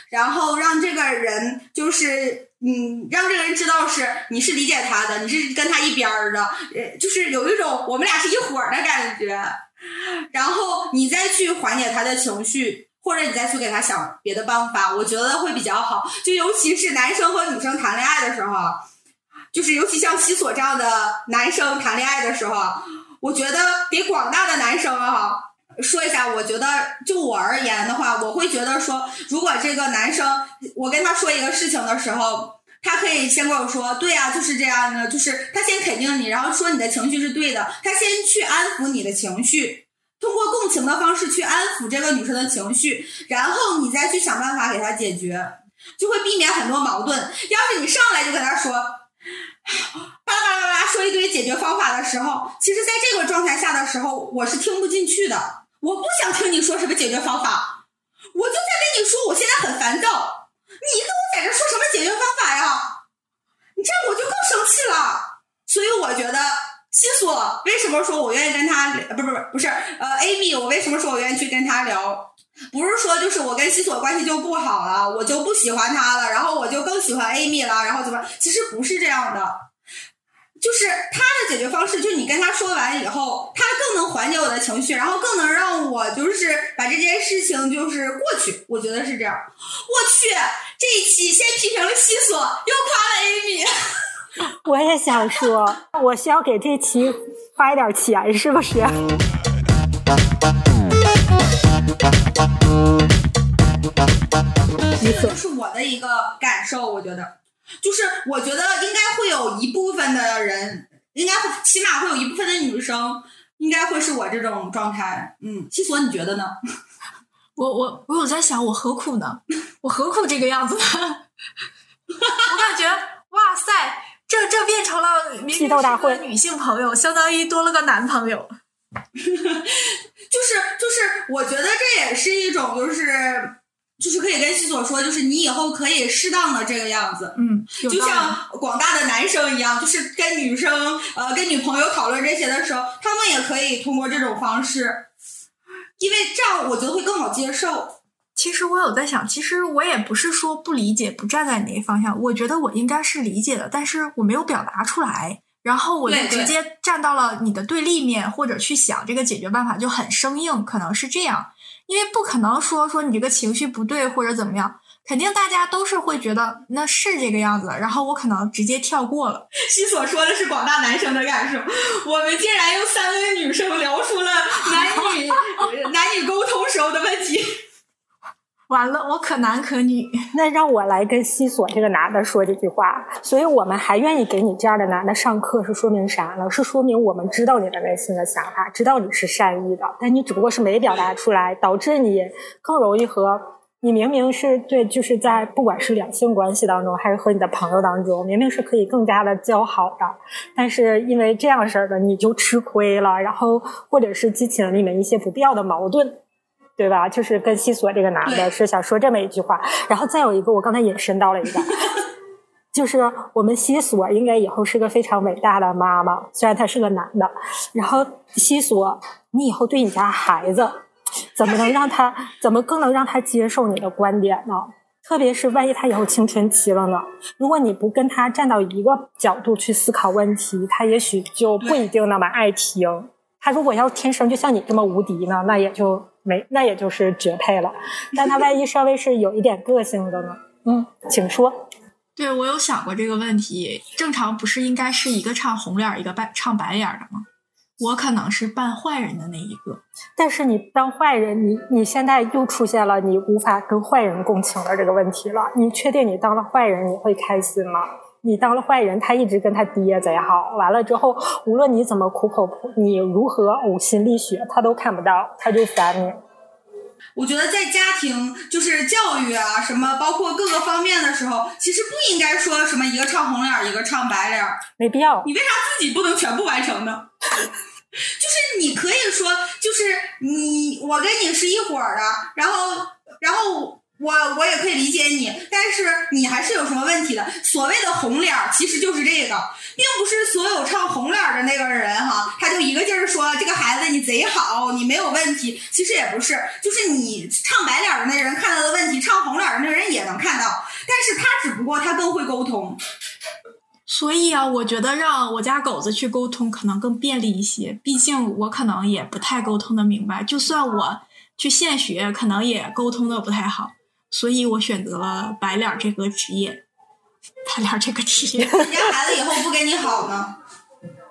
Speaker 3: 然后让这个人就是嗯，让这个人知道是你是理解他的，你是跟他一边儿的，呃，就是有一种我们俩是一伙儿的感觉，然后你再去缓解他的情绪，或者你再去给他想别的办法，我觉得会比较好。就尤其是男生和女生谈恋爱的时候。就是尤其像西索这样的男生谈恋爱的时候，我觉得给广大的男生啊说一下，我觉得就我而言的话，我会觉得说，如果这个男生我跟他说一个事情的时候，他可以先跟我说，对呀，就是这样的，就是他先肯定你，然后说你的情绪是对的，他先去安抚你的情绪，通过共情的方式去安抚这个女生的情绪，然后你再去想办法给他解决，就会避免很多矛盾。要是你上来就跟他说。巴拉巴拉巴拉说一堆解决方法的时候，其实在这个状态下的时候，我是听不进去的。我不想听你说什么解决方法，我就在跟你说，我现在很烦躁。你跟我在这说什么解决方法呀？你这样我就更生气了。所以我觉得西索为什么说我愿意跟他，不不不不是呃 Amy，我为什么说我愿意去跟他聊？不是说就是我跟西索关系就不好了，我就不喜欢他了，然后我就更喜欢 Amy 了，然后怎么？其实不是这样的，就是他的解决方式，就你跟他说完以后，他更能缓解我的情绪，然后更能让我就是把这件事情就是过去。我觉得是这样。我去，这一期先批评了西索，又夸了 Amy。
Speaker 4: 我也想说，我需要给这期花一点钱，是不是？
Speaker 3: 这就是我的一个感受，我觉得，就是我觉得应该会有一部分的人，应该会起码会有一部分的女生，应该会是我这种状态。嗯，西索，你觉得呢？
Speaker 2: 我我我有在想，我何苦呢？我何苦这个样子呢？我感觉，哇塞，这这变成了明明是个女性朋友，相当于多了个男朋友。
Speaker 3: 就 是就是，我觉得这也是一种，就是就是可以跟西索说，就是你以后可以适当的这个样子，
Speaker 2: 嗯，
Speaker 3: 就像广大的男生一样，就是跟女生呃跟女朋友讨论这些的时候，他们也可以通过这种方式，因为这样我觉得会更好接受。
Speaker 2: 其实我有在想，其实我也不是说不理解，不站在你那方向，我觉得我应该是理解的，但是我没有表达出来。然后我就直接站到了你的对立面，或者去想这个解决办法就很生硬，可能是这样，因为不可能说说你这个情绪不对或者怎么样，肯定大家都是会觉得那是这个样子，然后我可能直接跳过了。
Speaker 3: 西所说的是广大男生的感受，我们竟然用三位女生聊出了男女 男女沟通时候的问题。
Speaker 2: 完了，我可男可女。
Speaker 4: 那让我来跟西索这个男的说这句话。所以我们还愿意给你这样的男的上课，是说明啥呢？是说明我们知道你的内心的想法，知道你是善意的，但你只不过是没表达出来，导致你更容易和你明明是对，就是在不管是两性关系当中，还是和你的朋友当中，明明是可以更加的交好的，但是因为这样式儿的你就吃亏了，然后或者是激起了你们一些不必要的矛盾。对吧？就是跟西索这个男的是想说这么一句话，然后再有一个，我刚才引申到了一个，就是我们西索应该以后是个非常伟大的妈妈，虽然他是个男的。然后西索，你以后对你家孩子，怎么能让他，怎么更能让他接受你的观点呢？特别是万一他以后青春期了呢？如果你不跟他站到一个角度去思考问题，他也许就不一定那么爱听。他如果要天生就像你这么无敌呢，那也就没，那也就是绝配了。但他万一稍微是有一点个性的呢？嗯，请说。
Speaker 2: 对，我有想过这个问题。正常不是应该是一个唱红脸，一个白唱白脸的吗？我可能是扮坏人的那一个。
Speaker 4: 但是你当坏人，你你现在又出现了你无法跟坏人共情的这个问题了。你确定你当了坏人你会开心吗？你当了坏人，他一直跟他爹贼好，完了之后，无论你怎么苦口婆，你如何呕心沥血，他都看不到，他就烦你。
Speaker 3: 我觉得在家庭就是教育啊，什么包括各个方面的时候，其实不应该说什么一个唱红脸，一个唱白脸，
Speaker 4: 没必要。
Speaker 3: 你为啥自己不能全部完成呢？就是你可以说，就是你我跟你是一伙儿的，然后然后。我我也可以理解你，但是你还是有什么问题的。所谓的红脸儿，其实就是这个，并不是所有唱红脸儿的那个人哈，他就一个劲儿说这个孩子你贼好，你没有问题。其实也不是，就是你唱白脸儿的那个人看到的问题，唱红脸儿的那个人也能看到，但是他只不过他更会沟通。
Speaker 2: 所以啊，我觉得让我家狗子去沟通可能更便利一些，毕竟我可能也不太沟通的明白，就算我去现学，可能也沟通的不太好。所以我选择了白脸这个职业，白脸这个职业。
Speaker 3: 你家孩子以后不跟你好呢？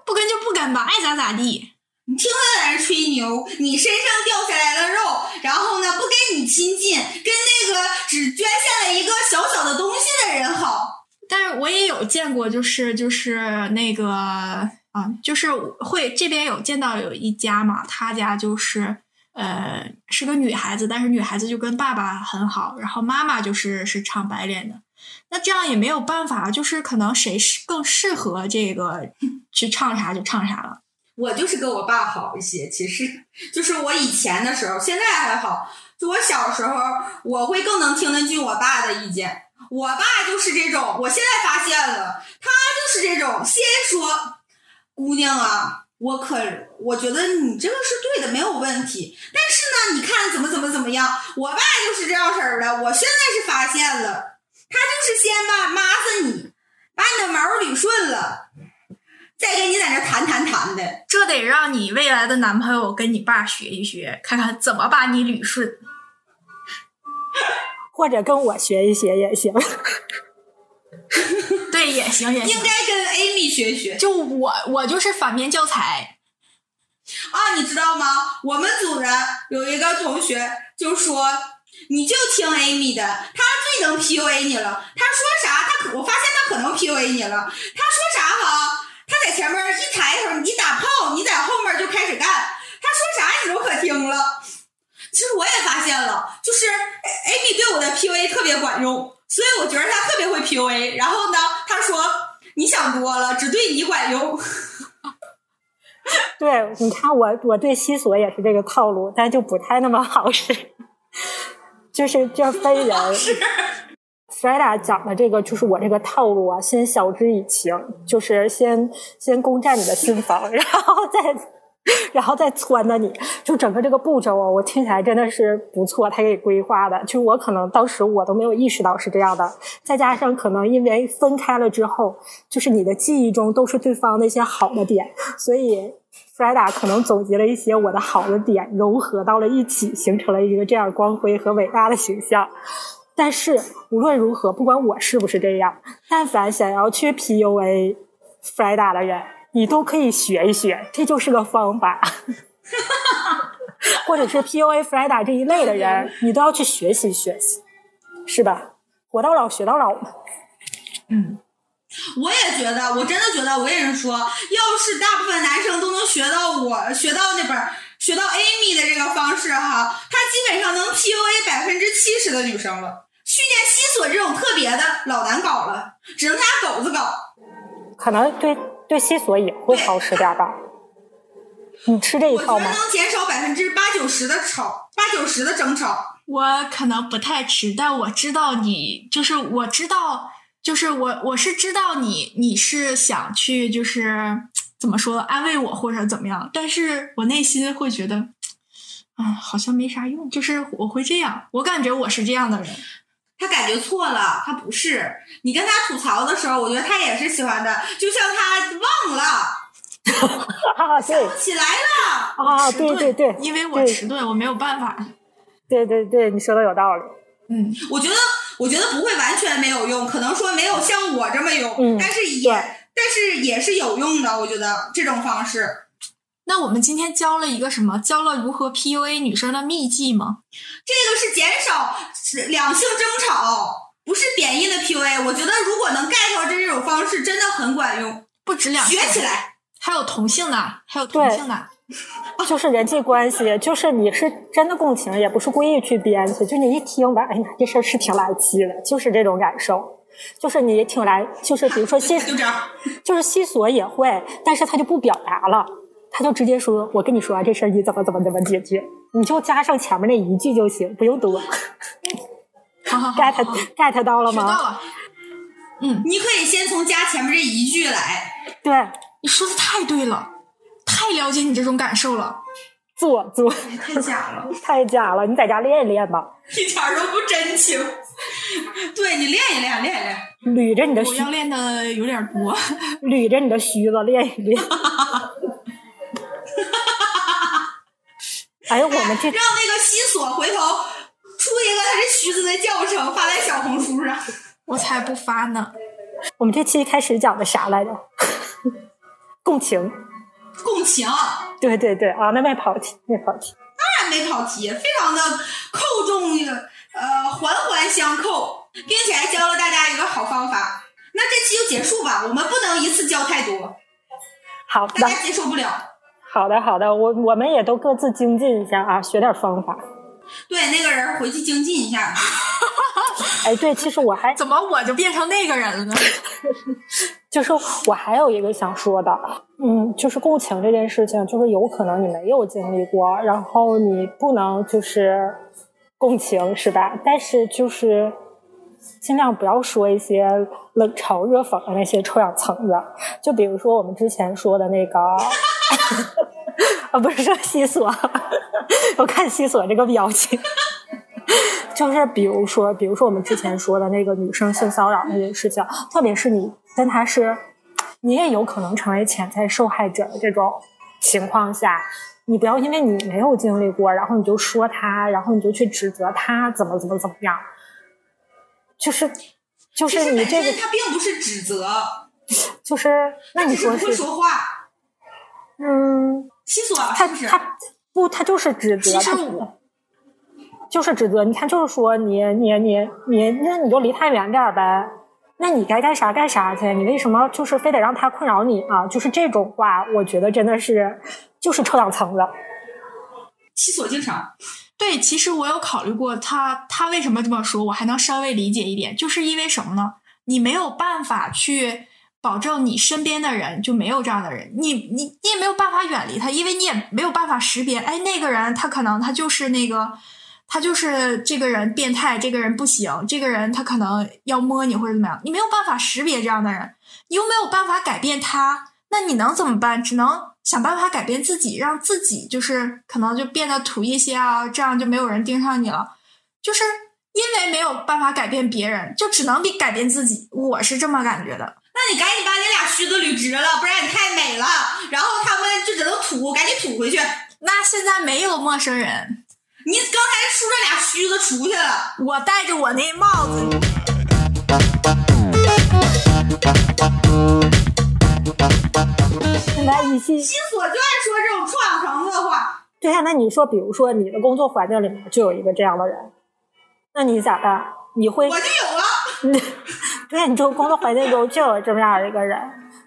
Speaker 2: 不跟就不跟吧，爱咋咋地。
Speaker 3: 你听他在那吹牛，你身上掉下来的肉，然后呢不跟你亲近，跟那个只捐献了一个小小的东西的人好。
Speaker 2: 但是我也有见过，就是就是那个啊，就是会这边有见到有一家嘛，他家就是。呃，是个女孩子，但是女孩子就跟爸爸很好，然后妈妈就是是唱白脸的，那这样也没有办法，就是可能谁是更适合这个去唱啥就唱啥了。
Speaker 3: 我就是跟我爸好一些，其实就是我以前的时候，现在还好。就我小时候，我会更能听得进我爸的意见。我爸就是这种，我现在发现了，他就是这种，先说姑娘啊。我可我觉得你这个是对的，没有问题。但是呢，你看怎么怎么怎么样，我爸就是这样式儿的。我现在是发现了，他就是先吧麻死你，把你的毛捋顺了，再跟你在那谈谈谈的。
Speaker 2: 这得让你未来的男朋友跟你爸学一学，看看怎么把你捋顺，
Speaker 4: 或者跟我学一学也行。
Speaker 2: 对，也行，也
Speaker 3: 行。应该跟 Amy 学学。
Speaker 2: 就我，我就是反面教材。
Speaker 3: 啊，你知道吗？我们组的有一个同学就说：“你就听 Amy 的，他最能 PUA 你了。他说啥，他可我发现他可能 PUA 你了。他说啥哈？他在前面一抬头，你打炮，你在后面就开始干。他说啥你都可听了。其实我也发现了，就是 Amy 对我的 PUA 特别管用。”所以我觉得他特别会 PUA，然后呢，他说你想多了，只对你管用。
Speaker 4: 对，你看我，我对西索也是这个套路，但就不太那么好使，就是这分人。弗莱达讲的这个就是我这个套路啊，先晓之以情，就是先先攻占你的心房，然后再。然后再撺掇你，就整个这个步骤啊，我听起来真的是不错，他给规划的。就我可能当时我都没有意识到是这样的，再加上可能因为分开了之后，就是你的记忆中都是对方那些好的点，所以弗莱达可能总结了一些我的好的点，融合到了一起，形成了一个这样光辉和伟大的形象。但是无论如何，不管我是不是这样，但凡想要去 PUA 弗莱达的人。你都可以学一学，这就是个方法。或者是 PUA Freda 这一类的人，你都要去学习学习，是吧？活到老学到老嘛。
Speaker 3: 嗯，我也觉得，我真的觉得，我也是说，要是大部分男生都能学到我学到那本学到 Amy 的这个方式哈，他基本上能 PUA 百分之七十的女生了。去年西索这种特别的老难搞了，只能他家狗子搞。
Speaker 4: 可能对。对西索也会好使点吧？你吃这一套吗？
Speaker 3: 我觉得能减少百分之八九十的吵，八九十的争吵。
Speaker 2: 我可能不太吃，但我知道你就是我知道就是我我是知道你你是想去就是怎么说安慰我或者怎么样，但是我内心会觉得，啊，好像没啥用。就是我会这样，我感觉我是这样的人。
Speaker 3: 他感觉错了，他不是。你跟他吐槽的时候，我觉得他也是喜欢的，就像他忘了
Speaker 4: 啊，对，
Speaker 3: 起来了。
Speaker 4: 啊，对对对，
Speaker 2: 因为我迟钝，我没有办法。
Speaker 4: 对对对，你说的有道理。
Speaker 2: 嗯，
Speaker 3: 我觉得，我觉得不会完全没有用，可能说没有像我这么用，
Speaker 4: 嗯
Speaker 3: 但是也，但是也是有用的。我觉得这种方式，
Speaker 2: 那我们今天教了一个什么？教了如何 PUA 女生的秘技吗？
Speaker 3: 这个是减少两性争吵，不是贬义的 PUA。我觉得如果能 get 这种方式，真的很管用，
Speaker 2: 不止两性
Speaker 3: 学起来。
Speaker 2: 还有同性的，还有同性的。
Speaker 4: 就是人际关系，就是你是真的共情，也不是故意去编去，就你一听吧，哎呀，这事儿是挺来气的，就是这种感受。就是你挺来，就是比如说西，
Speaker 3: 就这样，
Speaker 4: 就是西索也会，但是他就不表达了，他就直接说：“我跟你说啊，这事儿你怎么怎么怎么解决，你就加上前面那一句就行，不用多。
Speaker 2: 好好好
Speaker 4: get get 到了吗？
Speaker 2: 了。嗯，
Speaker 3: 你可以先从加前面这一句来。
Speaker 4: 对，
Speaker 2: 你说的太对了，太了解你这种感受了。
Speaker 4: 做做
Speaker 3: 太假了，
Speaker 4: 太假了，你在家练一练吧，
Speaker 3: 一点都不真情。对你练一练，练一练。
Speaker 4: 捋着你的须，
Speaker 2: 我要练的有点多。
Speaker 4: 捋着你的须子练一练。哎呀，我们这
Speaker 3: 让那个西索回头出一个他这须子的教程发在小红书上。
Speaker 2: 我才不发呢。
Speaker 4: 我们这期开始讲的啥来着？共情。
Speaker 3: 共情，
Speaker 4: 对对对啊，那没跑题，没跑题。
Speaker 3: 当然没跑题，非常的扣中，呃，环环相扣，并且还教了大家一个好方法。那这期就结束吧，我们不能一次教太多，
Speaker 4: 好的
Speaker 3: 大，家接受不了。
Speaker 4: 好的，好的，我我们也都各自精进一下啊，学点方法。
Speaker 3: 对，那个人回去精进一下。
Speaker 4: 哎，对，其实我还
Speaker 2: 怎么我就变成那个人了呢？
Speaker 4: 就是我还有一个想说的，嗯，就是共情这件事情，就是有可能你没有经历过，然后你不能就是共情，是吧？但是就是尽量不要说一些冷嘲热讽的那些臭氧层子，就比如说我们之前说的那个，啊，不是说西索，我看西索这个表情。就是比如说，比如说我们之前说的那个女生性骚扰那件事情，特别是你跟他是，你也有可能成为潜在受害者的这种情况下，你不要因为你没有经历过，然后你就说他，然后你就去指责他怎么怎么怎么样，就是就是你这个
Speaker 3: 身他并不是指责，
Speaker 4: 就是那你说是
Speaker 3: 不会说话。
Speaker 4: 嗯，
Speaker 3: 西索
Speaker 4: 他
Speaker 3: 是不是？
Speaker 4: 他不，他就是指责，就是指责。你看，就是说你你你你，那你就离他远点儿呗。那你该干啥干啥去，你为什么就是非得让他困扰你啊？就是这种话，我觉得真的是就是臭氧层子。
Speaker 3: 七索经常
Speaker 2: 对，其实我有考虑过他，他为什么这么说，我还能稍微理解一点，就是因为什么呢？你没有办法去保证你身边的人就没有这样的人，你你你也没有办法远离他，因为你也没有办法识别，哎，那个人他可能他就是那个，他就是这个人变态，这个人不行，这个人他可能要摸你或者怎么样，你没有办法识别这样的人，你又没有办法改变他，那你能怎么办？只能想办法改变自己，让自己就是可能就变得土一些啊，这样就没有人盯上你了。就是因为没有办法改变别人，就只能比改变自己。我是这么感觉的。
Speaker 3: 那你赶紧把你俩须子捋直了，不然你太美了。然后他们就只能吐，赶紧吐回去。
Speaker 2: 那现在没有陌生人，
Speaker 3: 你刚才梳着俩须子出去了，
Speaker 2: 我戴着我那帽子，
Speaker 4: 来，一起
Speaker 3: 西索就爱说这种创成的话。
Speaker 4: 对呀、那你说，比如说你的工作环境里面就有一个这样的人，那你咋办？你会
Speaker 3: 我就有了，
Speaker 4: 对，你这个工作环境中就有这么样的一个人，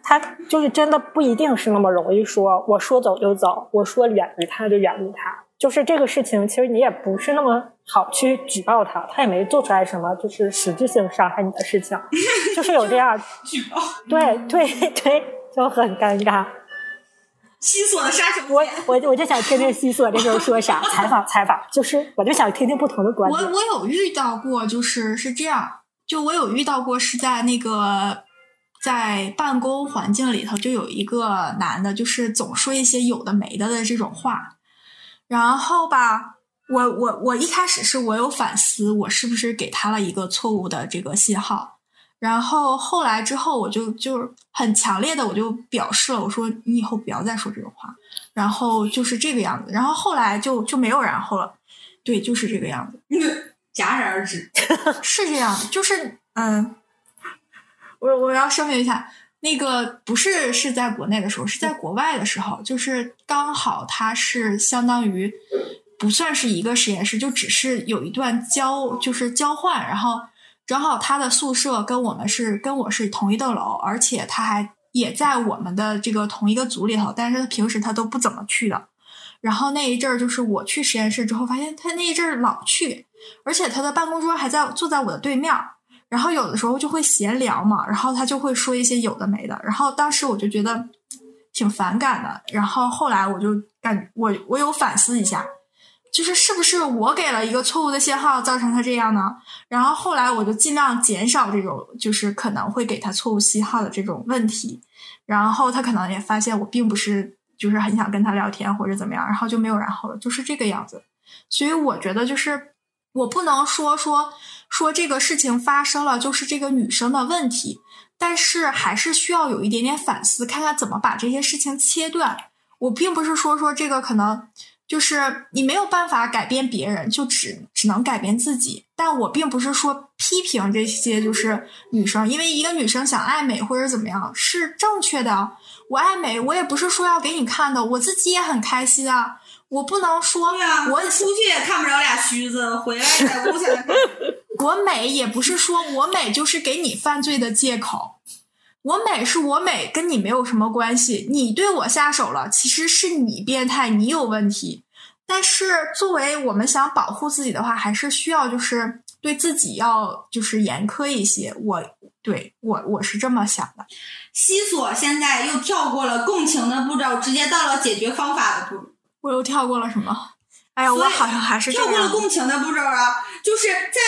Speaker 4: 他就是真的不一定是那么容易说，我说走就走，我说远离他就远离他。就是这个事情，其实你也不是那么好去举报他，他也没做出来什么就是实质性伤害你的事情，就是有这样，
Speaker 3: 举报
Speaker 4: 对对对，就很尴尬。
Speaker 3: 西索的杀手
Speaker 4: 我
Speaker 3: 锏。
Speaker 4: 我我就想听听西索这时候说啥，采访采访，就是我就想听听不同的观点
Speaker 2: 我
Speaker 4: 点。
Speaker 2: 我有遇到过，就是是这样，就我有遇到过是在那个在办公环境里头，就有一个男的，就是总说一些有的没的的这种话，然后吧，我我我一开始是我有反思，我是不是给他了一个错误的这个信号，然后后来之后我就就很强烈的我就表示了，我说你以后不要再说这种话，然后就是这个样子，然后后来就就没有然后了，对，就是这个样子。
Speaker 3: 戛然而止，
Speaker 2: 是这样，就是嗯，我我要声明一下，那个不是是在国内的时候，是在国外的时候，就是刚好他是相当于不算是一个实验室，就只是有一段交就是交换，然后正好他的宿舍跟我们是跟我是同一栋楼，而且他还也在我们的这个同一个组里头，但是他平时他都不怎么去的。然后那一阵儿，就是我去实验室之后，发现他那一阵儿老去，而且他的办公桌还在坐在我的对面。然后有的时候就会闲聊嘛，然后他就会说一些有的没的。然后当时我就觉得挺反感的。然后后来我就感我我有反思一下，就是是不是我给了一个错误的信号，造成他这样呢？然后后来我就尽量减少这种就是可能会给他错误信号的这种问题。然后他可能也发现我并不是。就是很想跟他聊天或者怎么样，然后就没有然后了，就是这个样子。所以我觉得，就是我不能说说说这个事情发生了就是这个女生的问题，但是还是需要有一点点反思，看看怎么把这些事情切断。我并不是说说这个可能就是你没有办法改变别人，就只只能改变自己。但我并不是说批评这些就是女生，因为一个女生想爱美或者怎么样是正确的。我爱美，我也不是说要给你看的，我自己也很开心啊。我不能说，我
Speaker 3: 出去也看不着俩须子，回来在屋才
Speaker 2: 我 美也不是说我美就是给你犯罪的借口，我美是我美，跟你没有什么关系。你对我下手了，其实是你变态，你有问题。但是作为我们想保护自己的话，还是需要就是对自己要就是严苛一些。我对我我是这么想的。
Speaker 3: 西索现在又跳过了共情的步骤，直接到了解决方法的步骤。
Speaker 2: 我又跳过了什么？哎呀，我好像还是
Speaker 3: 跳过了共情的步骤啊！就是在，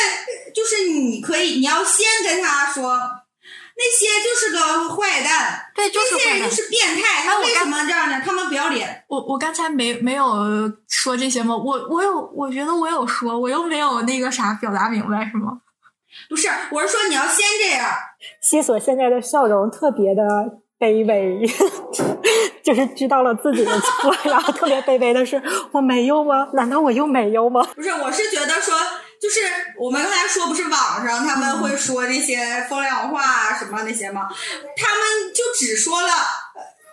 Speaker 3: 就是你可以，你要先跟他说，那些就是个坏蛋，
Speaker 2: 对，就是
Speaker 3: 那些人就是变态，他为什么这样呢？他们不要脸。
Speaker 2: 我我刚才没没有说这些吗？我我有，我觉得我有说，我又没有那个啥表达明白，是吗？
Speaker 3: 不是，我是说你要先这样。
Speaker 4: 西索现在的笑容特别的卑微，就是知道了自己的错，然后特别卑微的是，我没有吗？难道我又没有吗？
Speaker 3: 不是，我是觉得说，就是我们刚才说，不是网上他们会说那些风凉话什么那些吗？他们就只说了，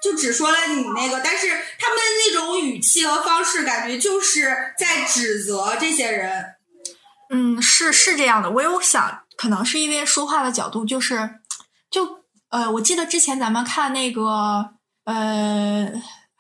Speaker 3: 就只说了你那个，但是他们那种语气和方式，感觉就是在指责这些人。
Speaker 2: 嗯，是是这样的，我有想，可能是因为说话的角度，就是，就呃，我记得之前咱们看那个呃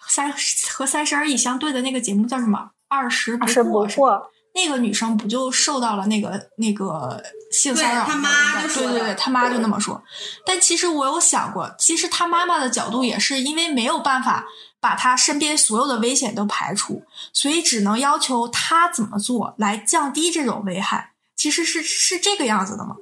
Speaker 2: 三和三十而已相对的那个节目叫什么？二十不惑，那个女生不就受到了那个那个性骚扰？
Speaker 3: 他妈
Speaker 2: 就对对对，他妈就那么说。但其实我有想过，其实他妈妈的角度也是因为没有办法。把他身边所有的危险都排除，所以只能要求他怎么做来降低这种危害。其实是是这个样子的嘛？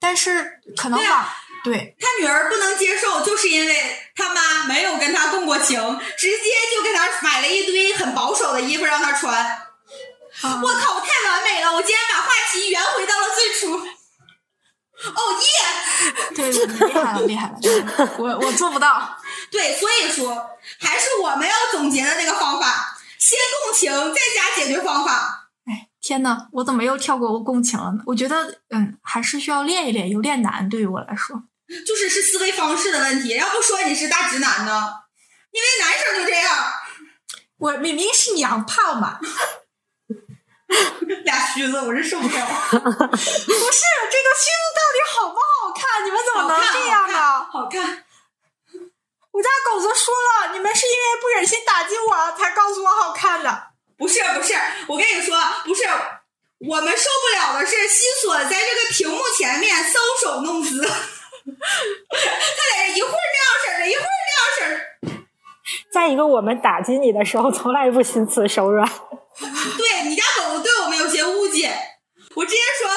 Speaker 2: 但是可能吧，对
Speaker 3: 他女儿不能接受，就是因为他妈没有跟他共过情，直接就给他买了一堆很保守的衣服让他穿。我靠，太完美了！我竟然把话题圆回到了最初。哦耶！
Speaker 2: 对对，厉害了，厉害了！我我做不到。
Speaker 3: 对，所以说还是我们要总结的那个方法：先共情，再加解决方法。
Speaker 2: 哎，天呐，我怎么又跳过共情了呢？我觉得，嗯，还是需要练一练，有点难，对于我来说。
Speaker 3: 就是是思维方式的问题。要不说你是大直男呢？因为男生就这样。
Speaker 2: 我明明是娘炮嘛。
Speaker 3: 俩须子，我是受不了。不是这
Speaker 2: 个须子到底好不好看？你们怎么能这样呢？
Speaker 3: 好看。
Speaker 2: 我家狗子说了，你们是因为不忍心打击我才告诉我好看的。
Speaker 3: 不是不是，我跟你说，不是，我们受不了的是西索在这个屏幕前面搔首弄姿，他在这一会儿这样式儿的，一会儿这样式儿。
Speaker 4: 再一个，我们打击你的时候从来不心慈手软。
Speaker 3: 对你家狗狗对我们有些误解，我直接说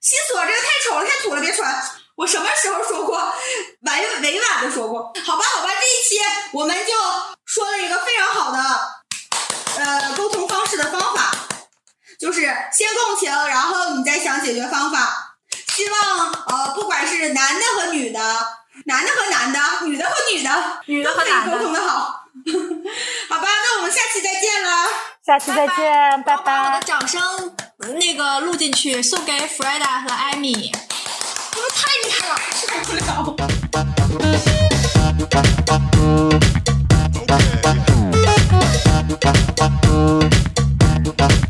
Speaker 3: 西索这个太丑了，太土了，别穿。我什么时候说过？委委婉的说过。好吧，好吧，这一期我们就说了一个非常好的呃沟通方式的方法，就是先共情，然后你再想解决方法。希望呃，不管是男的和女的，男的和男的，女的和女的，
Speaker 2: 女的
Speaker 3: 都可以
Speaker 2: 和男的。
Speaker 3: 沟通的好。好吧，那我们下期再见了。
Speaker 4: 下期再见，拜
Speaker 2: 我把我
Speaker 4: 拜
Speaker 2: 的。掌声那个录进去，送给 Freda 和艾米，你们太厉害了，受不了。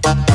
Speaker 5: Okay.